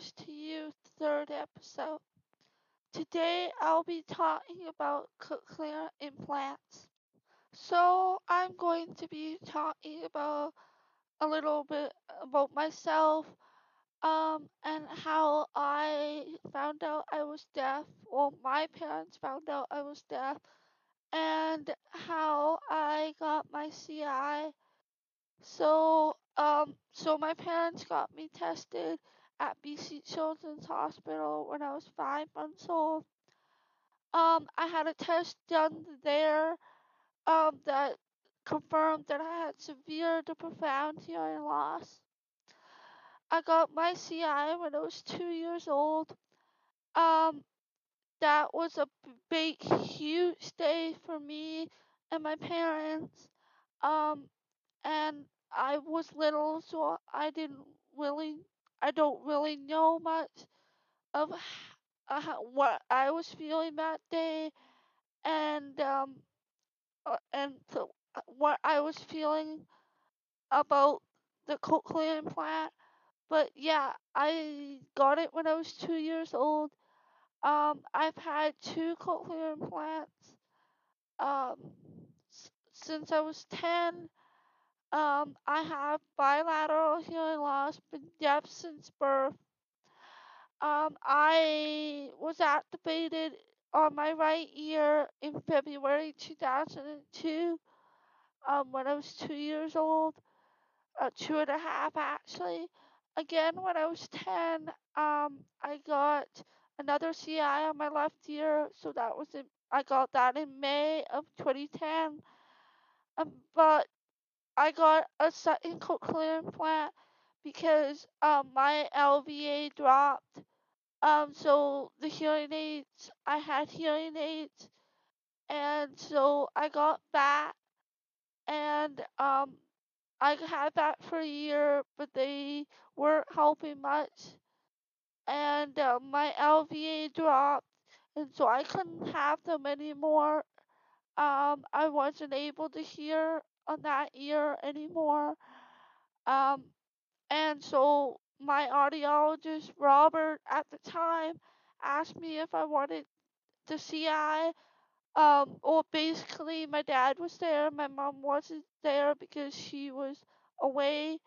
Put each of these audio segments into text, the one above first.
to to You, third episode. Today I'll be talking about cochlear implants. So I'm going to be talking about a little bit about myself, um, and how I found out I was deaf. Well, my parents found out I was deaf, and how I got my CI so, um, so my parents got me tested at BC Children's Hospital when I was five months old. Um, I had a test done there, um, that confirmed that I had severe to profound hearing loss. I got my CI when I was two years old. Um, that was a big, huge day for me and my parents. Um, and I was little, so I didn't really, I don't really know much of uh, what I was feeling that day, and um, uh, and uh, what I was feeling about the cochlear implant. But yeah, I got it when I was two years old. Um, I've had two cochlear implants um, s- since I was ten Um, I have bilateral hearing loss, been deaf since birth. Um, I was activated on my right ear in February 2002 um, when I was two years old, uh, two and a half actually. Again, when I was 10, um, I got another CI on my left ear, so that was in, I got that in May of 2010. Um, but I got a second cochlear implant because um my LVA dropped. Um so the hearing aids I had hearing aids and so I got that and um I had that for a year but they weren't helping much and uh, my LVA dropped and so I couldn't have them anymore. Um I wasn't able to hear on that ear anymore. Um And so my audiologist, Robert, at the time, asked me if I wanted the CI. Um, well, basically, my dad was there. My mom wasn't there because she was away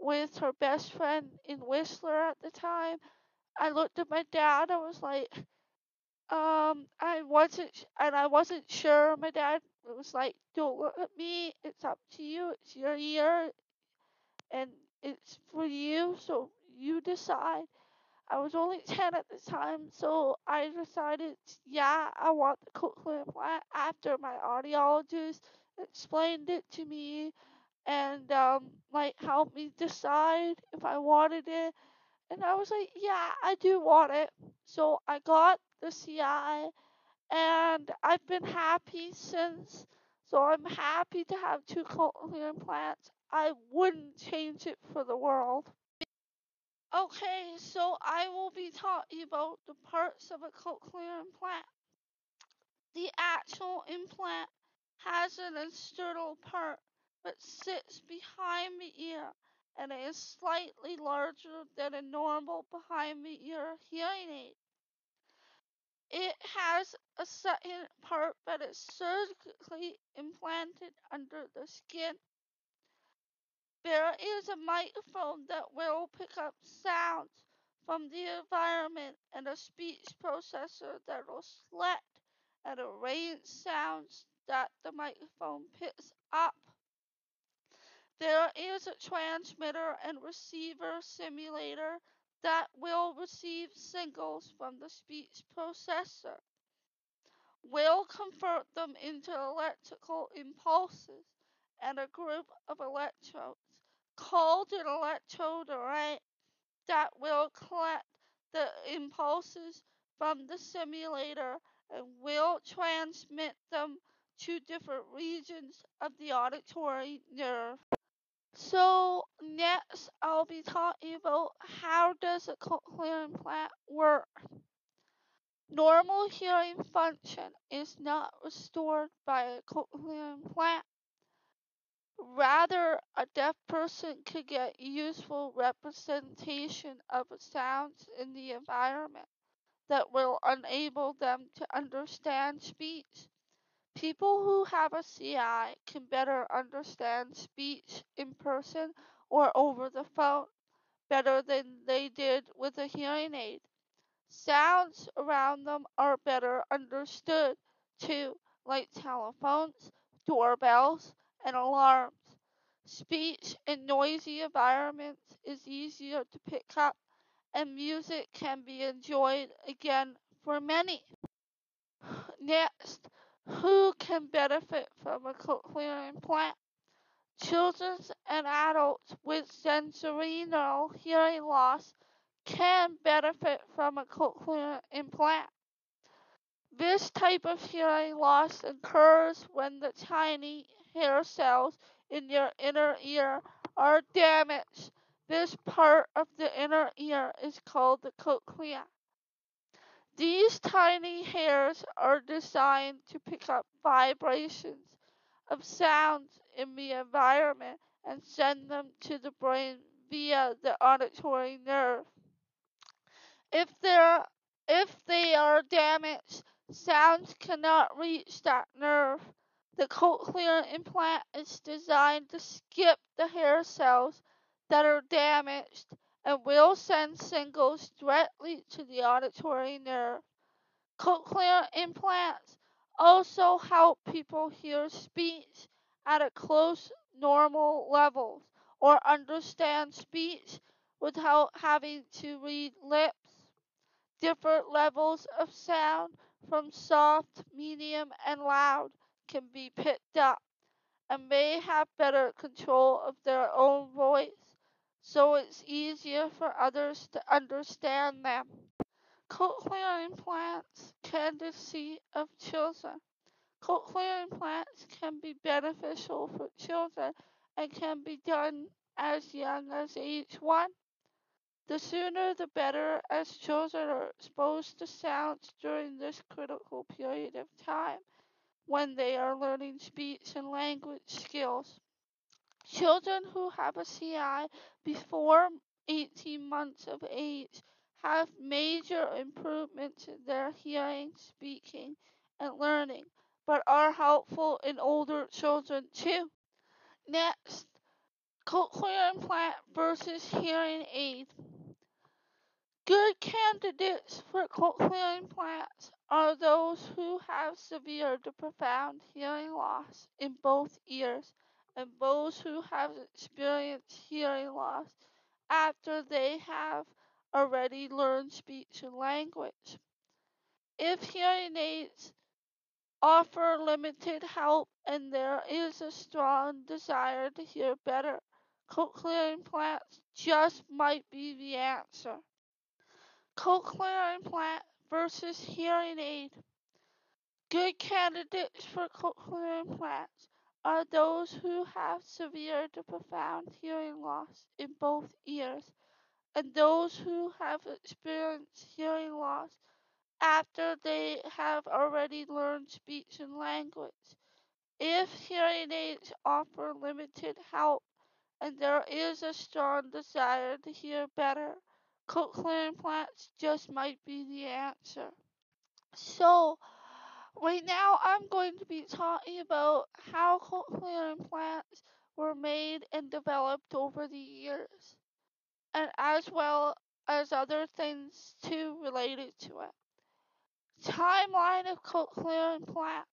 with her best friend in Whistler at the time. I looked at my dad. I was like, um, I wasn't, and I wasn't sure. My dad was like, "Don't look at me. It's up to you. It's your year. and it's for you, so you decide. I was only 10 at the time, so I decided, yeah, I want the cochlear implant after my audiologist explained it to me and um like helped me decide if I wanted it. And I was like, yeah, I do want it. So I got the CI and I've been happy since. So I'm happy to have two cochlear implants. I wouldn't change it for the world. Okay, so I will be talking about the parts of a cochlear implant. The actual implant has an external part that sits behind the ear and is slightly larger than a normal behind the ear hearing aid. It has a second part that is surgically implanted under the skin. There is a microphone that will pick up sounds from the environment and a speech processor that will select and arrange sounds that the microphone picks up. There is a transmitter and receiver simulator that will receive signals from the speech processor, will convert them into electrical impulses and a group of electrodes called an electrode array that will collect the impulses from the simulator and will transmit them to different regions of the auditory nerve. So next I'll be talking about how does a cochlear implant work. Normal hearing function is not restored by a cochlear implant. Rather, a deaf person could get useful representation of sounds in the environment that will enable them to understand speech. People who have a CI can better understand speech in person or over the phone better than they did with a hearing aid. Sounds around them are better understood too, like telephones, doorbells, and alarms. Speech in noisy environments is easier to pick up, and music can be enjoyed again for many. Next, who can benefit from a cochlear implant? Children and adults with sensorineural hearing loss can benefit from a cochlear implant. This type of hearing loss occurs when the tiny hair cells in your inner ear are damaged. This part of the inner ear is called the cochlea. These tiny hairs are designed to pick up vibrations of sounds in the environment and send them to the brain via the auditory nerve. If they're if they are damaged, sounds cannot reach that nerve. The cochlear implant is designed to skip the hair cells that are damaged and will send signals directly to the auditory nerve. Cochlear implants also help people hear speech at a close normal level or understand speech without having to read lips. Different levels of sound from soft, medium, and loud can be picked up and may have better control of their own voice, so it's easier for others to understand them. Cochlear implants candidacy of children. Cochlear implants can be beneficial for children and can be done as young as age 1. The sooner the better as children are exposed to sounds during this critical period of time when they are learning speech and language skills. Children who have a CI before 18 months of age have major improvements in their hearing, speaking, and learning, but are helpful in older children too. Next, cochlear implant versus hearing aid. Good candidates for cochlear implants are those who have severe to profound hearing loss in both ears and those who have experienced hearing loss after they have already learned speech and language. If hearing aids offer limited help and there is a strong desire to hear better, cochlear implants just might be the answer. Cochlear implant versus hearing aid. Good candidates for cochlear implants are those who have severe to profound hearing loss in both ears and those who have experienced hearing loss after they have already learned speech and language. If hearing aids offer limited help and there is a strong desire to hear better, cochlear implants just might be the answer. So, right now I'm going to be talking about how cochlear implants were made and developed over the years, and as well as other things too related to it. Timeline of cochlear implants.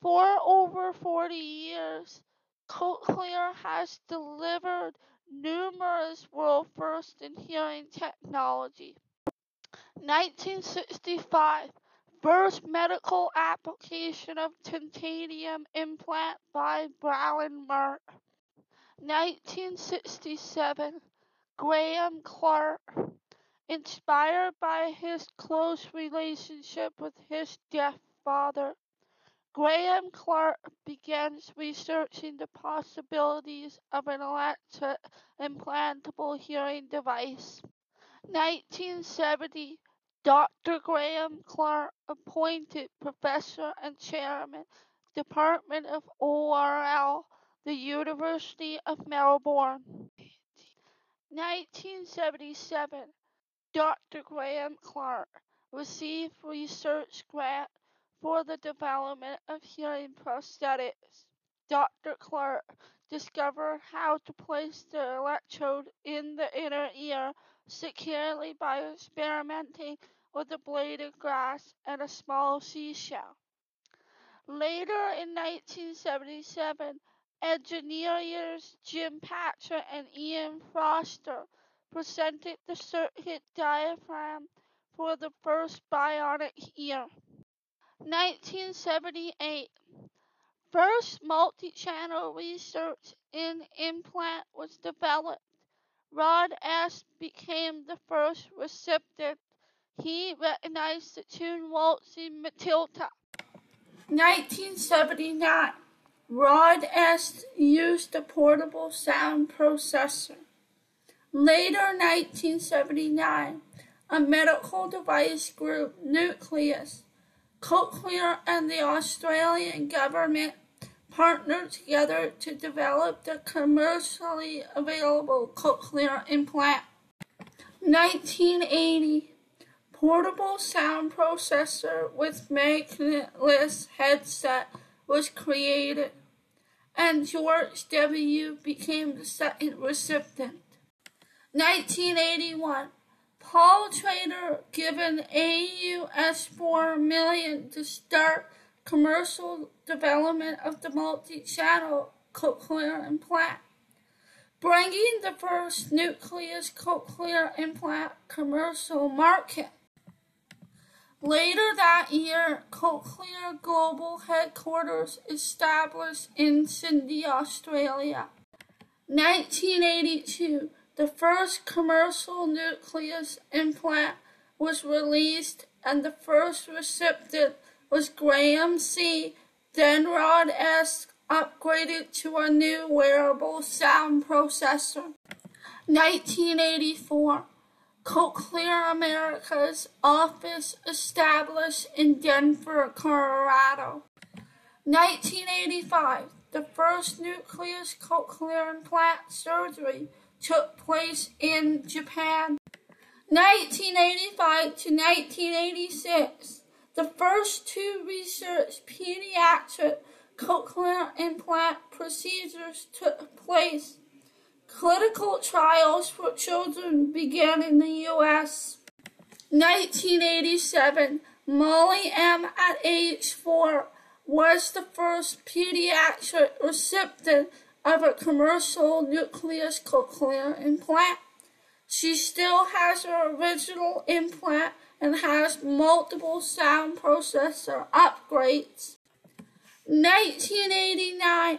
For over 40 years, Cochlear has delivered numerous world firsts in hearing technology. 1965 First medical application of titanium implant by Brånemark. 1967 Graham Clark. Inspired by his close relationship with his deaf father, Graham Clark begins researching the possibilities of an electric implantable hearing device. 1970 Dr. Graham Clark appointed professor and chairman, Department of ORL, the University of Melbourne. 1977, Dr. Graham Clark received research grant for the development of hearing prosthetics. Dr. Clark discovered how to place the electrode in the inner ear securely by experimenting with a blade of grass and a small seashell. Later in 1977, engineers Jim Patrick and Ian Foster presented the circuit diagram for the first bionic ear. 1978 First multi-channel research in implant was developed. Rod S. became the first recipient. He recognized the tune waltzing Matilda. 1979 Rod S. used a portable sound processor. Later 1979 a medical device group, Nucleus, Cochlear and the Australian government partnered together to develop the commercially available cochlear implant. 1980 Portable sound processor with magnetless headset was created, and George W. became the second recipient. 1981 Paul Trainor given AUS 4 million to start commercial development of the multi-channel cochlear implant, bringing the first nucleus cochlear implant commercial market. Later that year, Cochlear Global Headquarters established in Sydney, Australia. 1982 the first commercial nucleus implant was released and the first recipient was Graham C. Then Rod S. upgraded to a new wearable sound processor. 1984 Cochlear America's office established in Denver, Colorado. 1985 The first nucleus cochlear implant surgery took place in Japan. 1985 to 1986, the first two research pediatric cochlear implant procedures took place. Clinical trials for children began in the U.S. 1987, Molly M. at age four was the first pediatric recipient of a commercial nucleus cochlear implant. She still has her original implant and has multiple sound processor upgrades. 1989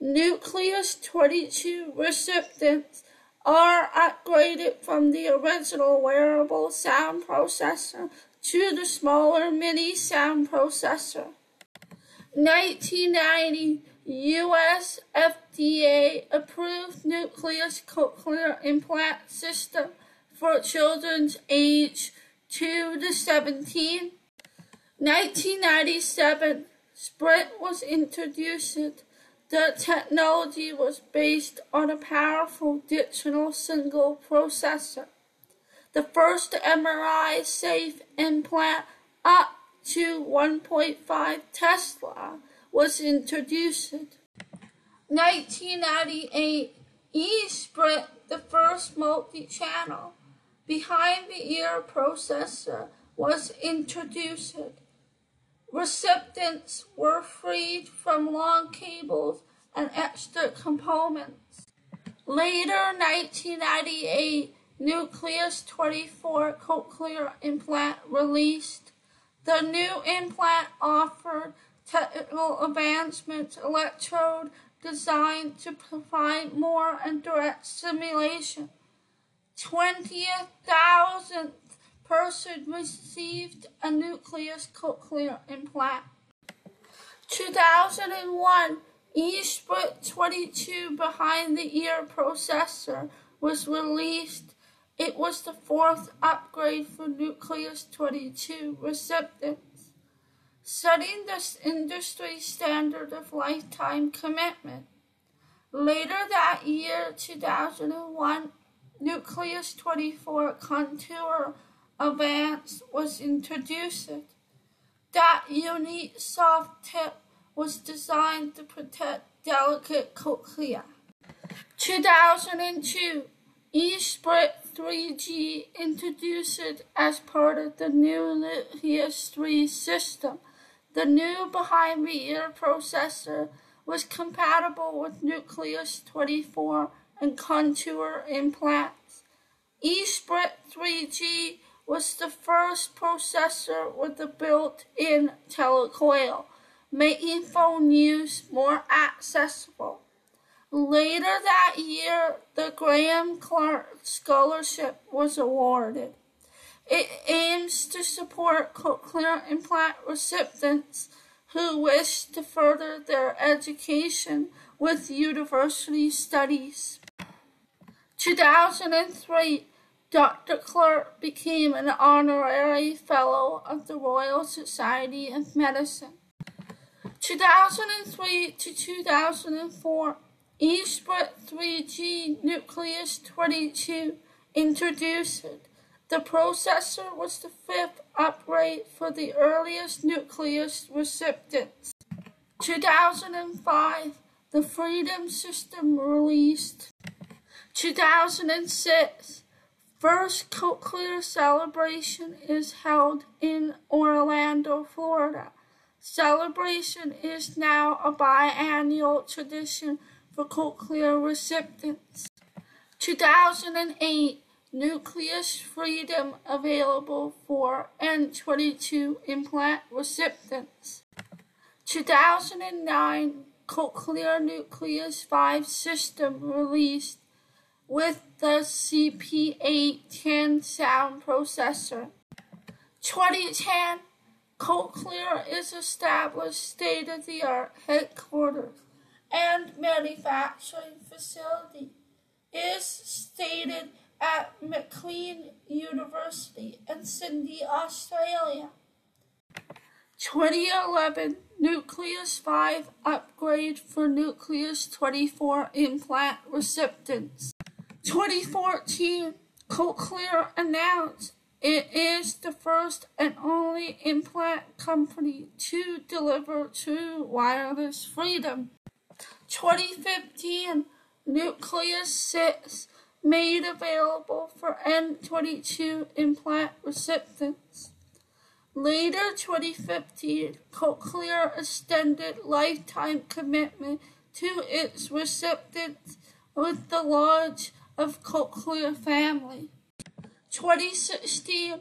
Nucleus 22 recipients are upgraded from the original wearable sound processor to the smaller mini sound processor. 1990 U.S. FDA approved nucleus cochlear implant system for children's aged 2 the 17. 1997, Sprint was introduced. The technology was based on a powerful digital signal processor. The first MRI safe implant up to 1.5 Tesla was introduced. 1998, eSprit, the first multi-channel behind-the-ear processor, was introduced. Recipients were freed from long cables and extra components. Later, 1998, Nucleus 24 cochlear implant released. The new implant offered technical advancements electrode designed to provide more and direct stimulation. 20,000th person received a nucleus cochlear implant. 2001 eSprit 22 behind the ear processor was released. It was the fourth upgrade for Nucleus 22 recipients setting the industry standard of lifetime commitment. Later that year, 2001, Nucleus 24 Contour Advance was introduced. That unique soft tip was designed to protect delicate cochlea. 2002, eSprit 3G introduced as part of the new Nucleus 3 system. The new behind the ear processor was compatible with Nucleus 24 and Contour implants. eSprit 3G was the first processor with a built-in telecoil, making phone use more accessible. Later that year, the Graham Clark Scholarship was awarded. It aims to support cochlear implant recipients who wish to further their education with university studies. 2003, Dr. Clark became an honorary fellow of the Royal Society of Medicine. 2003 to 2004, eSprit 3G Nucleus 22 introduced. The processor was the fifth upgrade for the earliest Nucleus recipients. 2005, the Freedom System released. 2006, first Cochlear celebration is held in Orlando, Florida. Celebration is now a biannual tradition for cochlear recipients. 2008 Nucleus Freedom available for N22 implant recipients. 2009 Cochlear Nucleus 5 system released with the CP810 sound processor. 2010 Cochlear is established state-of-the-art headquarters and manufacturing facility is stated at Macquarie University in Sydney, Australia. 2011 Nucleus 5 upgrade for Nucleus 24 implant recipients. 2014 Cochlear announced it is the first and only implant company to deliver true wireless freedom. 2015 Nucleus 6 made available for N22 implant recipients. Later 2015, Cochlear extended lifetime commitment to its recipients with the launch of Cochlear Family. 2016,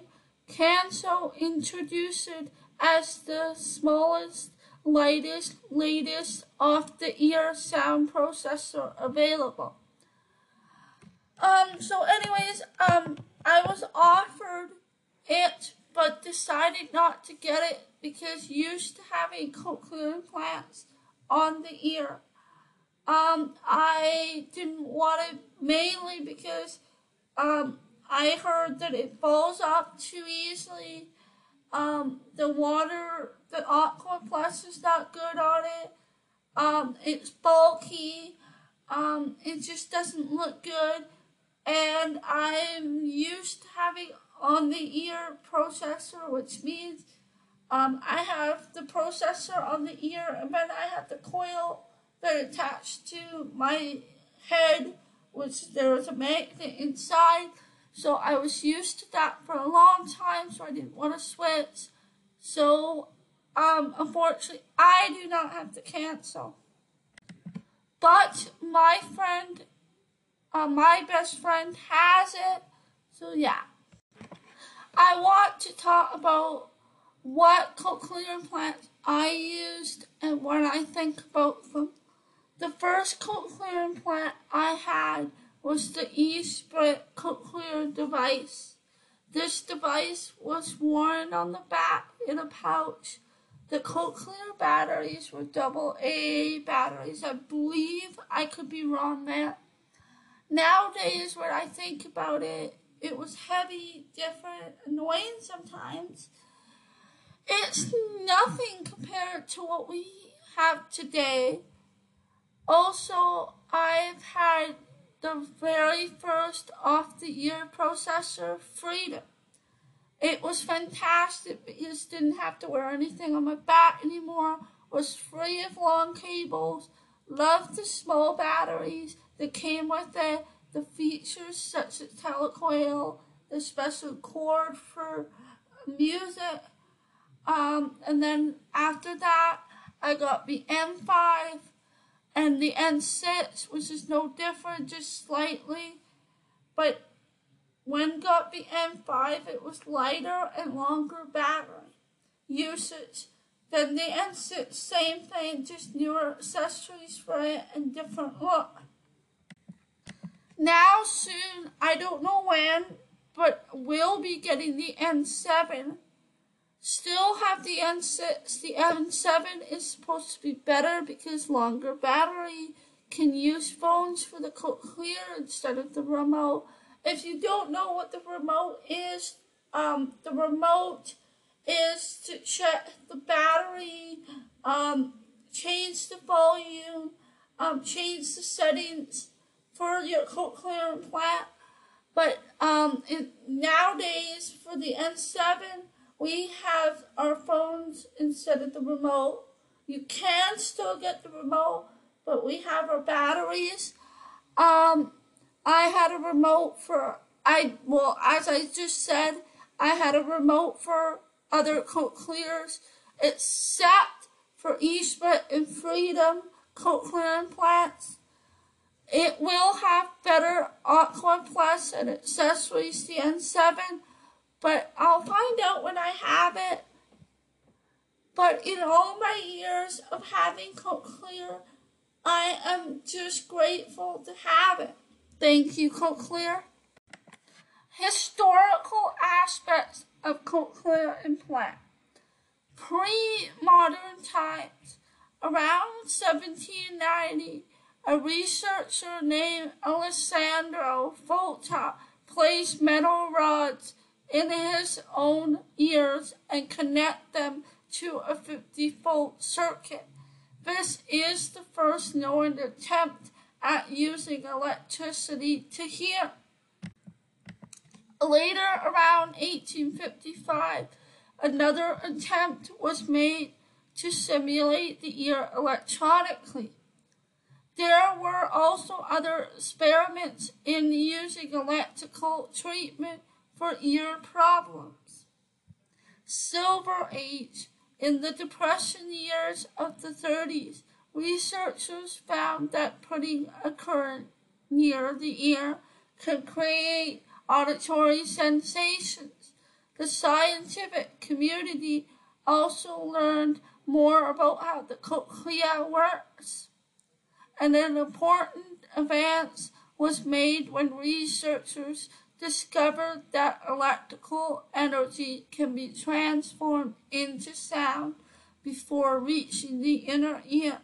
Kanso introduced as the smallest lightest, latest off-the-ear sound processor available. Um, so anyways, um, I was offered it, but decided not to get it because used to having cochlear implants on the ear. Um, I didn't want it mainly because, um, I heard that it falls off too easily. Um, the water the Aqua Plus is not good on it. Um, it's bulky. Um, it just doesn't look good. And I'm used to having on the ear processor, which means um, I have the processor on the ear, and then I have the coil that attached to my head, which there was a magnet inside. So I was used to that for a long time, so I didn't want to switch. So um, unfortunately, I do not have to cancel. But my friend, uh, my best friend has it. So yeah. I want to talk about what cochlear implants I used and what I think about them. The first cochlear implant I had was the eSprit cochlear device. This device was worn on the back in a pouch the Cochlear batteries were double A batteries. I believe I could be wrong there. Nowadays, when I think about it, it was heavy, different, annoying sometimes. It's nothing compared to what we have today. Also, I've had the very first off the ear processor, Freedom. It was fantastic because didn't have to wear anything on my back anymore, was free of long cables, loved the small batteries that came with it, the features such as telecoil, the special cord for music. Um, and then after that, I got the N5 and the N6, which is no different, just slightly. But when got the N5, it was lighter and longer battery usage than the N6. Same thing, just newer accessories for it and different look. Now soon, I don't know when, but we'll be getting the N7. Still have the N6. The N7 is supposed to be better because longer battery can use phones for the clear instead of the remote if you don't know what the remote is, um, the remote is to check the battery, um, change the volume, um, change the settings for your cochlear implant. But um, nowadays, for the N7, we have our phones instead of the remote. You can still get the remote, but we have our batteries. Um, I had a remote for I well as I just said, I had a remote for other cochlears. It's set for Eastwood and Freedom coat cochlear implants. It will have better Aqua Plus and accessories the N7, but I'll find out when I have it. But in all my years of having cochlear, I am just grateful to have it. Thank you, Cochlear. Historical aspects of cochlear implant. Pre-modern times, around 1790, a researcher named Alessandro Volta placed metal rods in his own ears and connect them to a 50 volt circuit. This is the first known attempt at using electricity to hear. Later, around 1855, another attempt was made to simulate the ear electronically. There were also other experiments in using electrical treatment for ear problems. Silver Age in the Depression years of the 30s Researchers found that putting a current near the ear can create auditory sensations. The scientific community also learned more about how the cochlea works. And an important advance was made when researchers discovered that electrical energy can be transformed into sound before reaching the inner ear.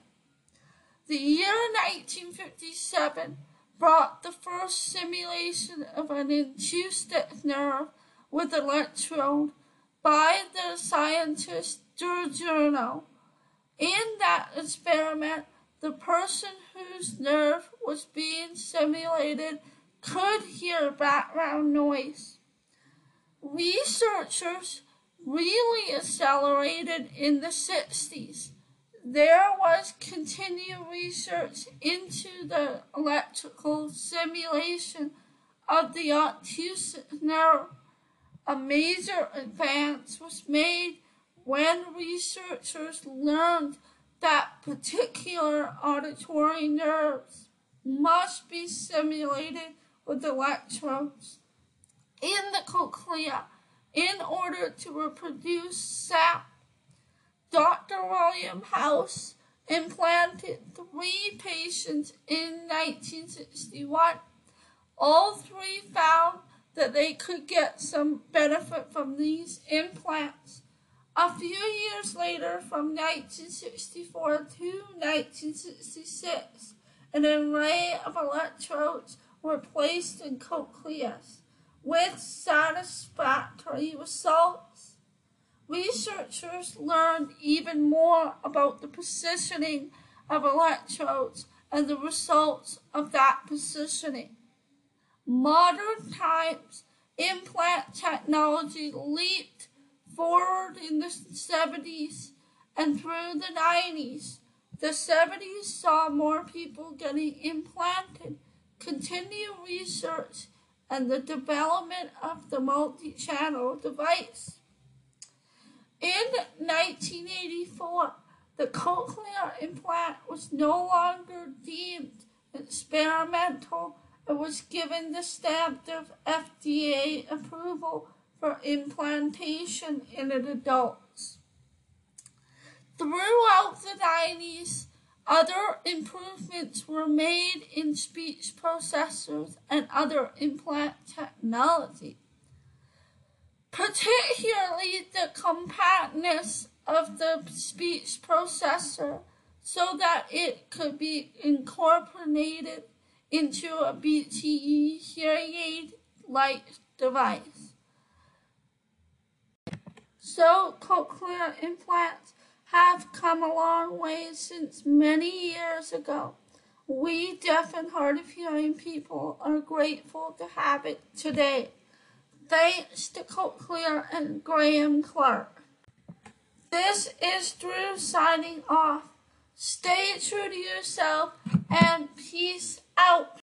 The year 1957 brought the first simulation of an acoustic nerve with electrode by the scientist Giordano. In that experiment, the person whose nerve was being simulated could hear background noise. Researchers really accelerated in the 60s there was continued research into the electrical simulation of the acoustic nerve. A major advance was made when researchers learned that particular auditory nerves must be simulated with electrodes in the cochlea in order to reproduce sound. Dr. William House implanted three patients in 1961. All three found that they could get some benefit from these implants. A few years later, from 1964 to 1966, an array of electrodes were placed in cochleas with satisfactory results researchers learned even more about the positioning of electrodes and the results of that positioning. Modern times, implant technology leaped forward in the 70s and through the 90s. The 70s saw more people getting implanted, continued research, and the development of the multi-channel device. In 1984, the cochlear implant was no longer deemed experimental and was given the stamp of FDA approval for implantation in adults. Throughout the 90s, other improvements were made in speech processors and other implant technology, particularly the compactness of the speech processor so that it could be incorporated into a BTE hearing aid like device. So cochlear implants have come a long way since many years ago. We deaf and hard of hearing people are grateful to have it today. Thanks to Cochlear and Graham Clark. This is Drew signing off. Stay true to yourself and peace out.